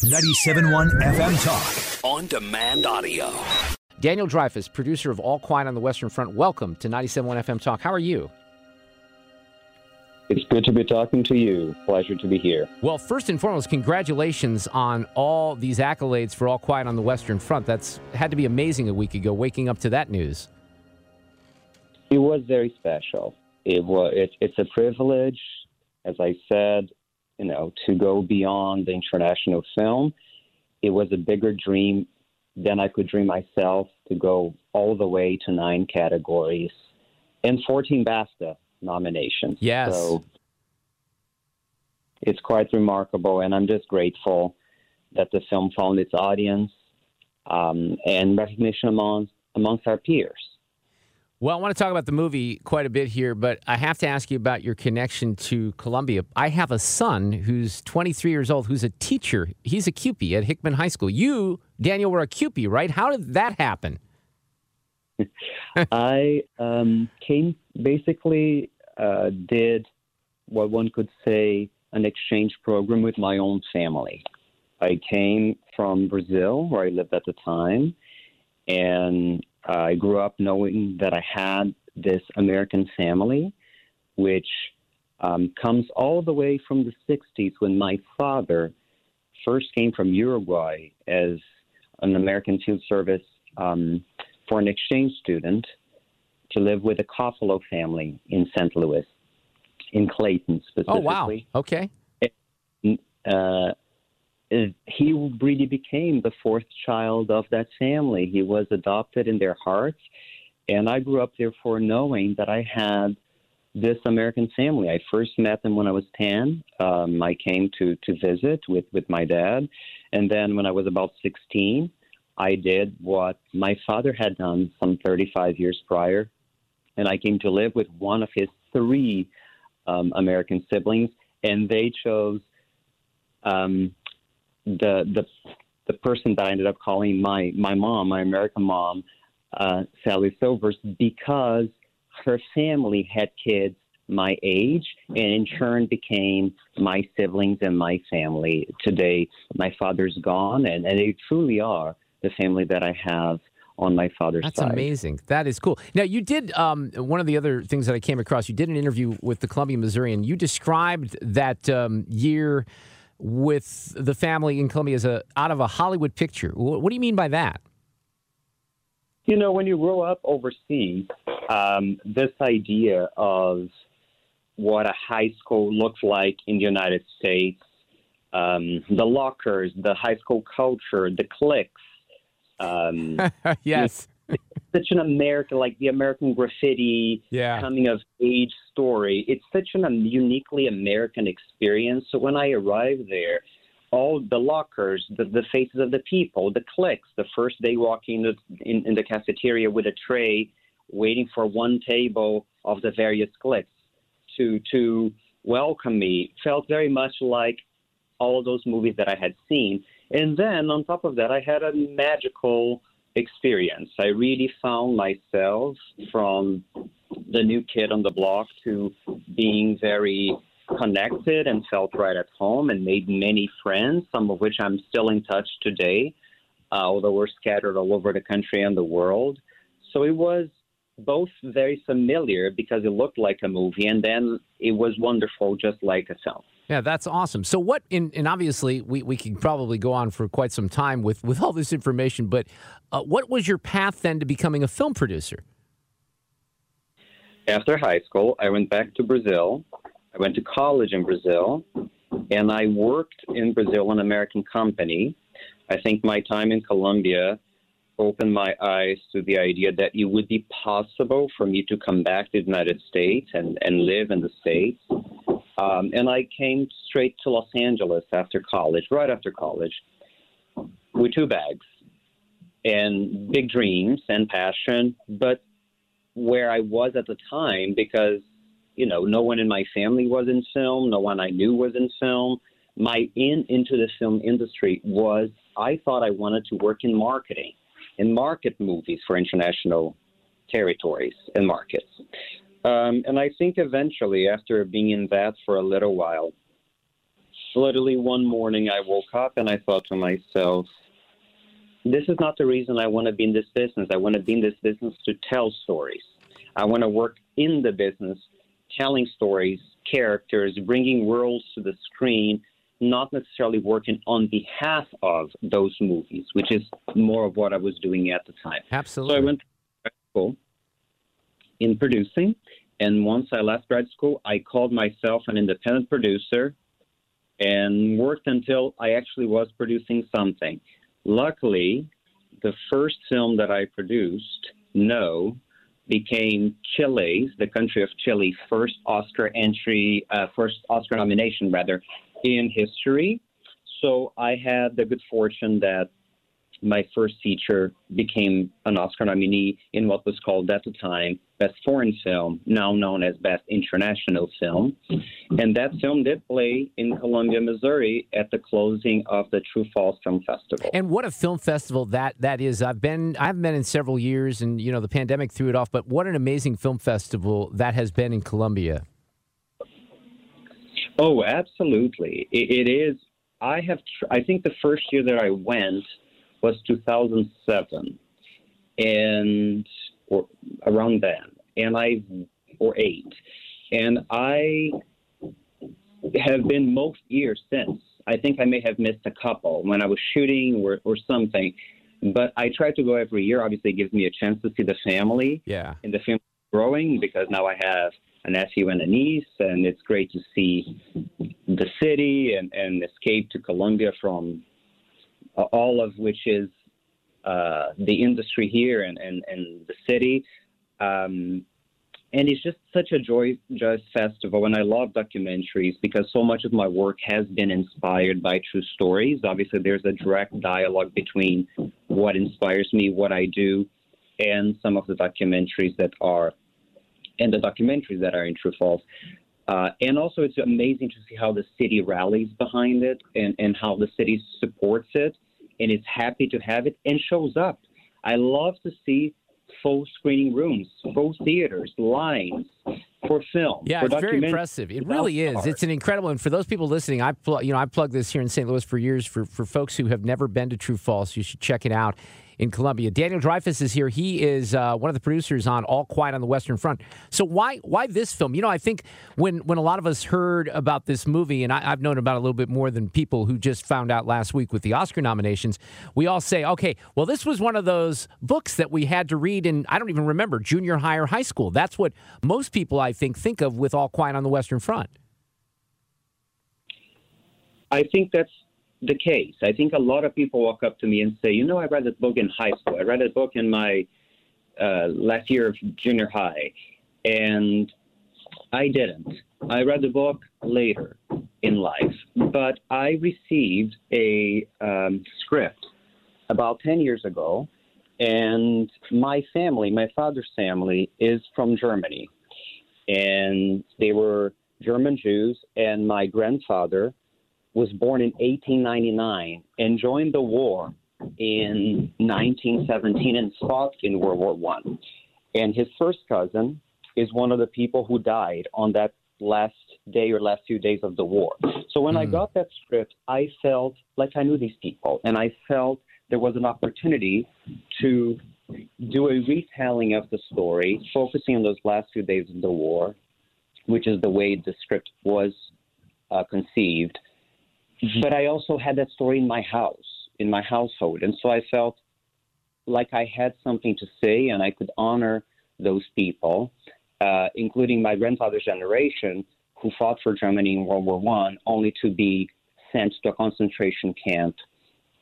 97.1 FM Talk. On demand audio. Daniel Dreyfus, producer of All Quiet on the Western Front, welcome to 97.1 FM Talk. How are you? It's good to be talking to you. Pleasure to be here. Well, first and foremost, congratulations on all these accolades for All Quiet on the Western Front. That's had to be amazing a week ago, waking up to that news. It was very special. It was. It, it's a privilege, as I said you know, to go beyond the international film. It was a bigger dream than I could dream myself to go all the way to nine categories and 14 BAFTA nominations. Yes. So it's quite remarkable, and I'm just grateful that the film found its audience um, and recognition among, amongst our peers. Well, I want to talk about the movie quite a bit here, but I have to ask you about your connection to Columbia. I have a son who's 23 years old who's a teacher. He's a Kewpie at Hickman High School. You, Daniel, were a Kewpie, right? How did that happen? I um, came basically uh, did what one could say an exchange program with my own family. I came from Brazil, where I lived at the time, and I grew up knowing that I had this American family, which um, comes all the way from the 60s when my father first came from Uruguay as an American field service um, foreign exchange student to live with a Koffalo family in St. Louis, in Clayton specifically. Oh, wow. Okay. Uh, he really became the fourth child of that family. He was adopted in their hearts. And I grew up, therefore, knowing that I had this American family. I first met them when I was 10. Um, I came to, to visit with, with my dad. And then when I was about 16, I did what my father had done some 35 years prior. And I came to live with one of his three um, American siblings. And they chose um, the the the person that I ended up calling my my mom, my American mom, uh, Sally Silvers, because her family had kids my age, and in turn became my siblings and my family. Today, my father's gone, and, and they truly are the family that I have on my father's That's side. That's amazing. That is cool. Now, you did um, one of the other things that I came across. You did an interview with the Columbia Missourian. You described that um, year with the family in Columbia a out of a Hollywood picture. What, what do you mean by that? You know, when you grow up overseas, um, this idea of what a high school looks like in the United States, um, the lockers, the high school culture, the cliques. Um, yes such an American, like the American graffiti yeah. coming of age story. It's such an um, uniquely American experience. So when I arrived there, all the lockers, the, the faces of the people, the cliques, the first day walking in, in, in the cafeteria with a tray, waiting for one table of the various cliques to to welcome me, felt very much like all those movies that I had seen. And then on top of that, I had a magical experience. I really found myself from the new kid on the block to being very connected and felt right at home and made many friends, some of which I'm still in touch today, uh, although we're scattered all over the country and the world. So it was both very familiar because it looked like a movie, and then it was wonderful, just like a film. Yeah, that's awesome. So, what, in, and obviously, we, we can probably go on for quite some time with, with all this information, but uh, what was your path then to becoming a film producer? After high school, I went back to Brazil. I went to college in Brazil, and I worked in Brazil an American company. I think my time in Columbia opened my eyes to the idea that it would be possible for me to come back to the United States and, and live in the States. Um, and I came straight to Los Angeles after college, right after college, with two bags and big dreams and passion, but where I was at the time because, you know, no one in my family was in film, no one I knew was in film. My in into the film industry was I thought I wanted to work in marketing and market movies for international territories and markets. Um, and I think eventually, after being in that for a little while, literally one morning I woke up and I thought to myself, this is not the reason I want to be in this business. I want to be in this business to tell stories. I want to work in the business, telling stories, characters, bringing worlds to the screen, not necessarily working on behalf of those movies, which is more of what I was doing at the time. Absolutely. So I went to school in producing, and once I left grad school, I called myself an independent producer and worked until I actually was producing something. Luckily, the first film that I produced, No, became Chile's, the country of Chile, first Oscar entry, uh, first Oscar nomination, rather, in history. So I had the good fortune that my first feature became an Oscar nominee in what was called at the time Best Foreign Film, now known as Best International Film. And that film did play in Columbia, Missouri at the closing of the True/False Film Festival. And what a film festival that that is. I've been I haven't been in several years and you know the pandemic threw it off, but what an amazing film festival that has been in Columbia. Oh, absolutely. it, it is I have tr- I think the first year that I went was 2007, and or around then, and I or eight, and I have been most years since. I think I may have missed a couple when I was shooting or, or something, but I try to go every year. Obviously, it gives me a chance to see the family. Yeah. And the family growing because now I have a nephew and a niece, and it's great to see the city and, and escape to Columbia from all of which is uh, the industry here and, and, and the city. Um, and it's just such a joy, joyous festival. And I love documentaries because so much of my work has been inspired by true stories. Obviously, there's a direct dialogue between what inspires me, what I do, and some of the documentaries that are, and the documentaries that are in True/False. Uh, and also, it's amazing to see how the city rallies behind it and, and how the city supports it and is happy to have it and shows up. I love to see full screening rooms, full theaters, lines for film. Yeah, for it's very impressive. It really is. It's an incredible. And for those people listening, I pl- you know I plugged this here in St. Louis for years. For for folks who have never been to True/False, you should check it out in Columbia. Daniel Dreyfus is here. He is uh, one of the producers on All Quiet on the Western Front. So why why this film? You know, I think when when a lot of us heard about this movie, and I, have known about a little bit more than people who just found out last week with the Oscar nominations, we all say, okay, well, this was one of those books that we had to read in I don't even remember junior high or high school. That's what most people I think think of with All Quiet on the Western Front. I think that's the case. I think a lot of people walk up to me and say, you know, I read this book in high school. I read a book in my uh, last year of junior high, and I didn't. I read the book later in life, but I received a um, script about 10 years ago, and my family, my father's family, is from Germany. And they were German Jews, and my grandfather was born in 1899 and joined the war in 1917 and fought in World War One. And his first cousin is one of the people who died on that last day or last few days of the war. So when mm. I hmm. got that script, I felt like I knew these people, and I felt there was an opportunity to do a retelling of the story, focusing on those last few days of the war, which is the way the script was uh, conceived. But I also had that story in my house, in my household. And so I felt like I had something to say and I could honor those people, uh, including my grandfather's generation, who fought for Germany in World War One, only to be sent to a concentration camp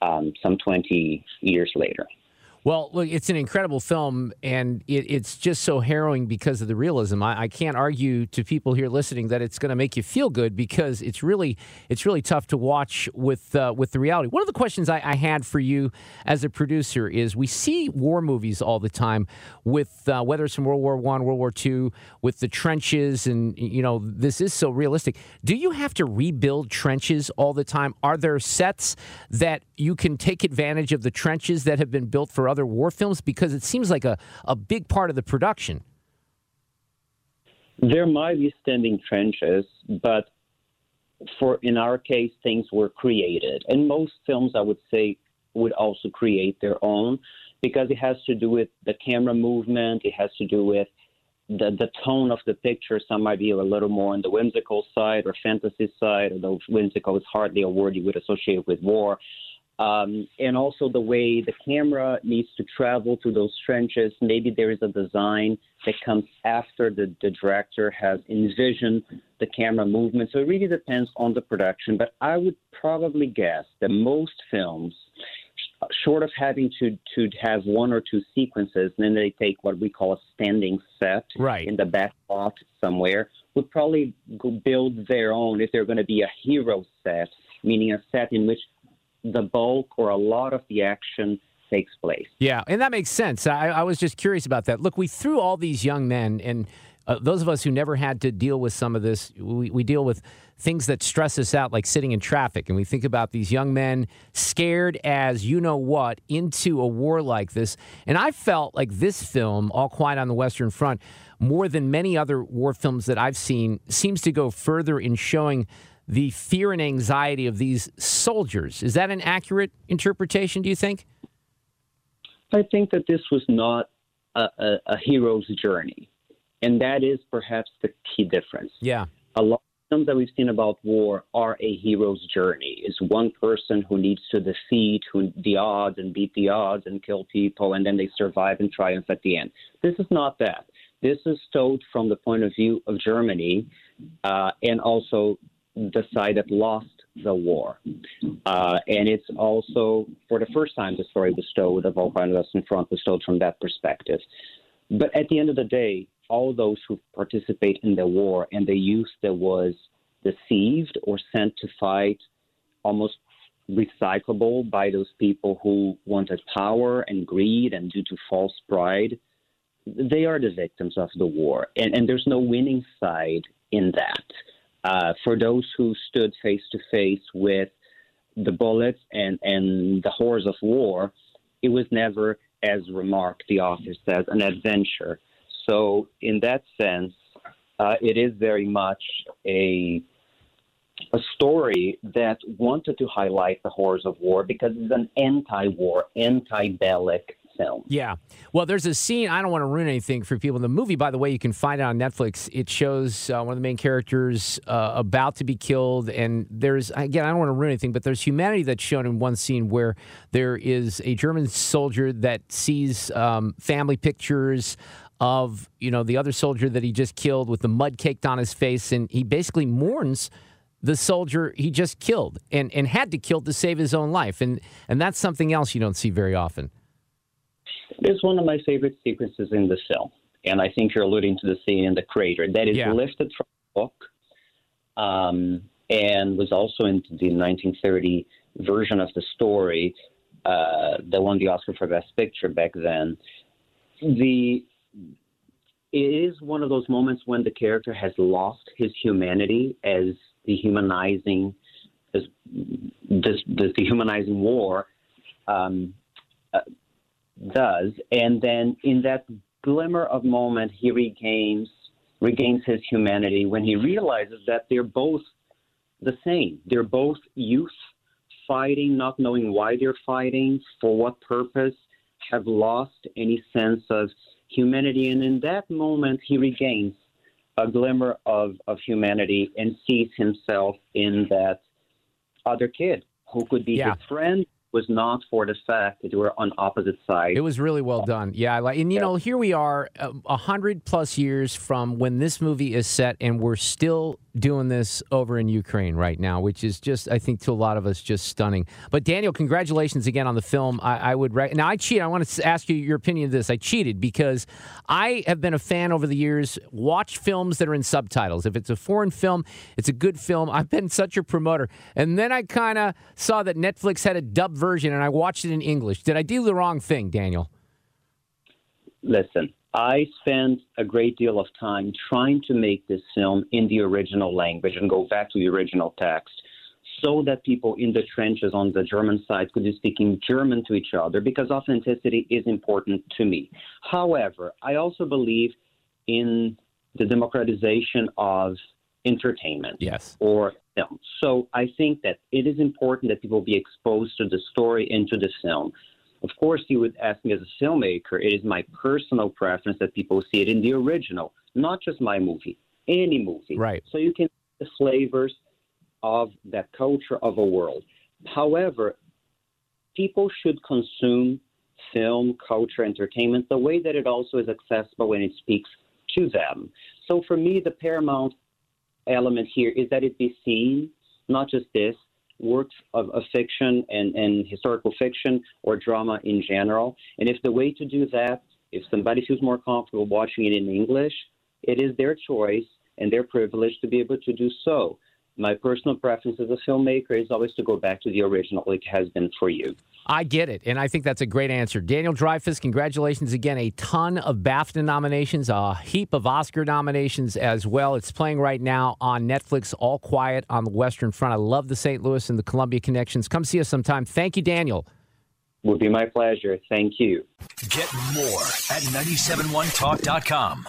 um, some 20 years later. Well, look, it's an incredible film, and it, it's just so harrowing because of the realism. I, I can't argue to people here listening that it's going to make you feel good because it's really it's really tough to watch with uh, with the reality. One of the questions I, I, had for you as a producer is: we see war movies all the time with uh, whether it's from World War One, World War Two, with the trenches, and you know this is so realistic. Do you have to rebuild trenches all the time? Are there sets that you can take advantage of the trenches that have been built for other other war films? Because it seems like a, a big part of the production. There might be standing trenches, but for in our case, things were created. And most films, I would say, would also create their own because it has to do with the camera movement, it has to do with the, the tone of the picture. Some might be a little more on the whimsical side or fantasy side, although whimsical is hardly a word you would associate with war um, and also the way the camera needs to travel through those trenches. Maybe there is a design that comes after the, the director has envisioned the camera movement. So it really depends on the production. But I would probably guess that most films, short of having to, to have one or two sequences, and then they take what we call a standing set right. in the back lot somewhere, would probably build their own if they're going to be a hero set, meaning a set in which the bulk or a lot of the action takes place. Yeah, and that makes sense. I, I was just curious about that. Look, we threw all these young men, and uh, those of us who never had to deal with some of this, we, we deal with things that stress us out, like sitting in traffic. And we think about these young men scared as you know what into a war like this. And I felt like this film, All Quiet on the Western Front, more than many other war films that I've seen, seems to go further in showing the fear and anxiety of these soldiers. Is that an accurate interpretation, do you think? I think that this was not a, a, a hero's journey. And that is perhaps the key difference. Yeah. A lot of films that we've seen about war are a hero's journey. It's one person who needs to defeat who, the odds and beat the odds and kill people, and then they survive and triumph at the end. This is not that. This is told from the point of view of Germany uh, and also the side that lost the war. Uh, and it's also, for the first time, the story was told All Quiet Western Front was told from that perspective. But at the end of the day, all those who participate in the war and the youth that was deceived or sent to fight almost recyclable by those people who wanted power and greed and due to false pride, they are the victims of the war. And, and there's no winning side in that. Uh, for those who stood face to face with the bullets and, and the horrors of war, it was never, as Remarque the author says, an adventure. So, in that sense, uh, it is very much a a story that wanted to highlight the horrors of war because it's an anti-war, anti-bellic film. Yeah. Well, there's a scene. I don't want to ruin anything for people. in The movie, by the way, you can find it on Netflix. It shows uh, one of the main characters uh, about to be killed, and there's again, I don't want to ruin anything, but there's humanity that's shown in one scene where there is a German soldier that sees um, family pictures of you know the other soldier that he just killed with the mud caked on his face, and he basically mourns the soldier he just killed and, and had to kill to save his own life. And, and that's something else you don't see very often. It's one of my favorite sequences in the film, and I think you're alluding to the scene in the crater that is yeah. lifted from the book, um, and was also in the 1930 version of the story uh, that won the Oscar for Best Picture back then. The it is one of those moments when the character has lost his humanity as dehumanizing as this, this dehumanizing war um, uh, does, and then in that glimmer of moment, he regains regains his humanity when he realizes that they're both the same. They're both youth fighting, not knowing why they're fighting, for what purpose, have lost any sense of humanity, and in that moment, he regains a glimmer of, of humanity and sees himself in that other kid who could be Yeah. his friend was not for the fact that they were on opposite sides. It was really well done. Yeah, I like, and you know, here we are, uh, a hundred plus years from when this movie is set, and we're still doing this over in Ukraine right now, which is just, I think, to a lot of us, just stunning. But Daniel, congratulations again on the film. I, I would rec- now I cheat. I want to ask you your opinion of this. I cheated because I have been a fan over the years. Watch films that are in subtitles. If it's a foreign film, it's a good film. I've been such a promoter, and then I kind of saw that Netflix had a dub version, and I watched it in English. Did I do the wrong thing, Daniel? Listen, I spent a great deal of time trying to make this film in the original language and go back to the original text so that people in the trenches on the German side could be speaking German to each other because authenticity is important to me. However, I also believe in the democratization of entertainment Yes. or film. So I think that it is important that people be exposed to the story and to the film. Of course, you would ask me as a filmmaker, it is my personal preference that people see it in the original, not just my movie, any movie. Right. So you can see the flavors of that culture of a world. However, people should consume film, culture, entertainment the way that it also is accessible when it speaks to them. So for me, the paramount element here is that it be seen, not just this, works of, of fiction and, and historical fiction or drama in general. And if the way to do that, if somebody feels more comfortable watching it in English, it is their choice and their privilege to be able to do so. My personal preference as a filmmaker is always to go back to the original, like it has been for you. I get it, and I think that's a great answer. Daniel Dreyfus, congratulations again. A ton of BAFTA nominations, a heap of Oscar nominations as well. It's playing right now on Netflix, All Quiet on the Western Front. I love the St. Louis and the Columbia connections. Come see us sometime. Thank you, Daniel. Would be my pleasure. Thank you. Get more at 971talk.com.